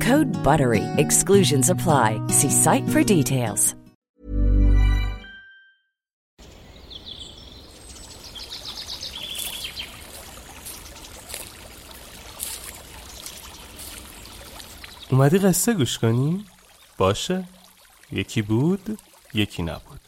Code BUTTERY. Exclusions apply. See site for details. اومدی قصه گوش کنی؟ باشه یکی بود یکی نبود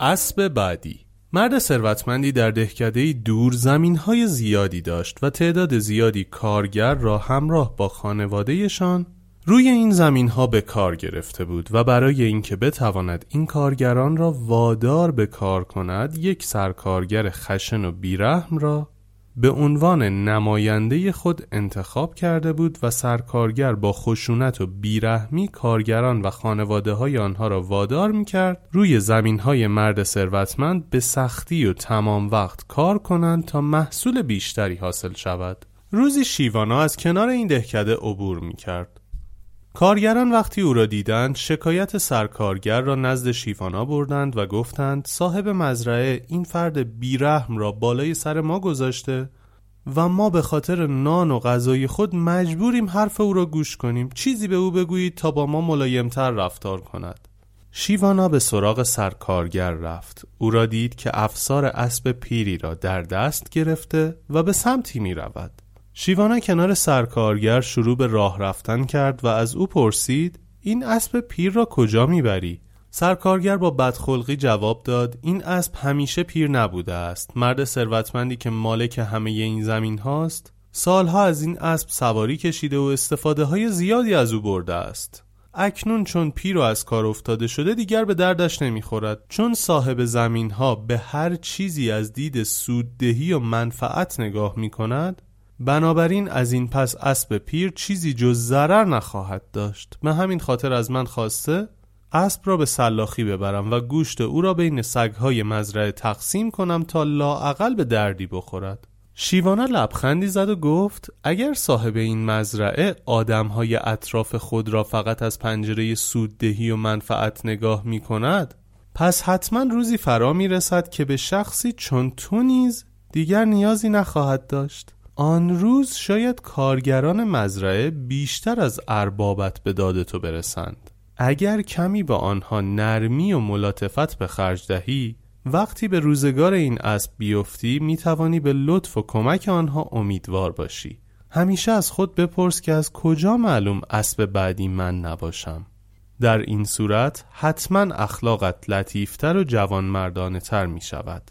اسب بعدی. مرد ثروتمندی در دهکده دور زمین های زیادی داشت و تعداد زیادی کارگر را همراه با خانوادهشان روی این زمین ها به کار گرفته بود و برای اینکه بتواند این کارگران را وادار به کار کند یک سرکارگر خشن و بیرحم را به عنوان نماینده خود انتخاب کرده بود و سرکارگر با خشونت و بیرحمی کارگران و خانواده های آنها را وادار می کرد روی زمین های مرد ثروتمند به سختی و تمام وقت کار کنند تا محصول بیشتری حاصل شود. روزی شیوانا از کنار این دهکده عبور می کرد. کارگران وقتی او را دیدند شکایت سرکارگر را نزد شیفانا بردند و گفتند صاحب مزرعه این فرد بیرحم را بالای سر ما گذاشته و ما به خاطر نان و غذای خود مجبوریم حرف او را گوش کنیم. چیزی به او بگویید تا با ما ملایمتر رفتار کند. شیوانا به سراغ سرکارگر رفت. او را دید که افسار اسب پیری را در دست گرفته و به سمتی می رود شیوانا کنار سرکارگر شروع به راه رفتن کرد و از او پرسید این اسب پیر را کجا می‌بری؟ سرکارگر با بدخلقی جواب داد این اسب همیشه پیر نبوده است. مرد ثروتمندی که مالک همه این زمین هاست سالها از این اسب سواری کشیده و استفاده های زیادی از او برده است. اکنون چون پیر و از کار افتاده شده دیگر به دردش نمی‌خورد. چون صاحب زمین ها به هر چیزی از دید سوددهی و منفعت نگاه می کند بنابراین از این پس اسب پیر چیزی جز ضرر نخواهد داشت. به همین خاطر از من خواسته اسب را به سلاخی ببرم و گوشت او را بین سگهای مزرعه تقسیم کنم تا لاعقل به دردی بخورد. شیوانا لبخندی زد و گفت اگر صاحب این مزرعه آدمهای اطراف خود را فقط از پنجره سوددهی و منفعت نگاه می کند پس حتما روزی فرا می رسد که به شخصی چون تو نیز دیگر نیازی نخواهد داشت. آن روز شاید کارگران مزرعه بیشتر از اربابت به داد تو برسند. اگر کمی با آنها نرمی و ملاتفت به خرج دهی وقتی به روزگار این اسب بیفتی می توانی به لطف و کمک آنها امیدوار باشی. همیشه از خود بپرس که از کجا معلوم اسب بعدی من نباشم. در این صورت حتما اخلاقت لطیفتر و جوانمردانه تر می شود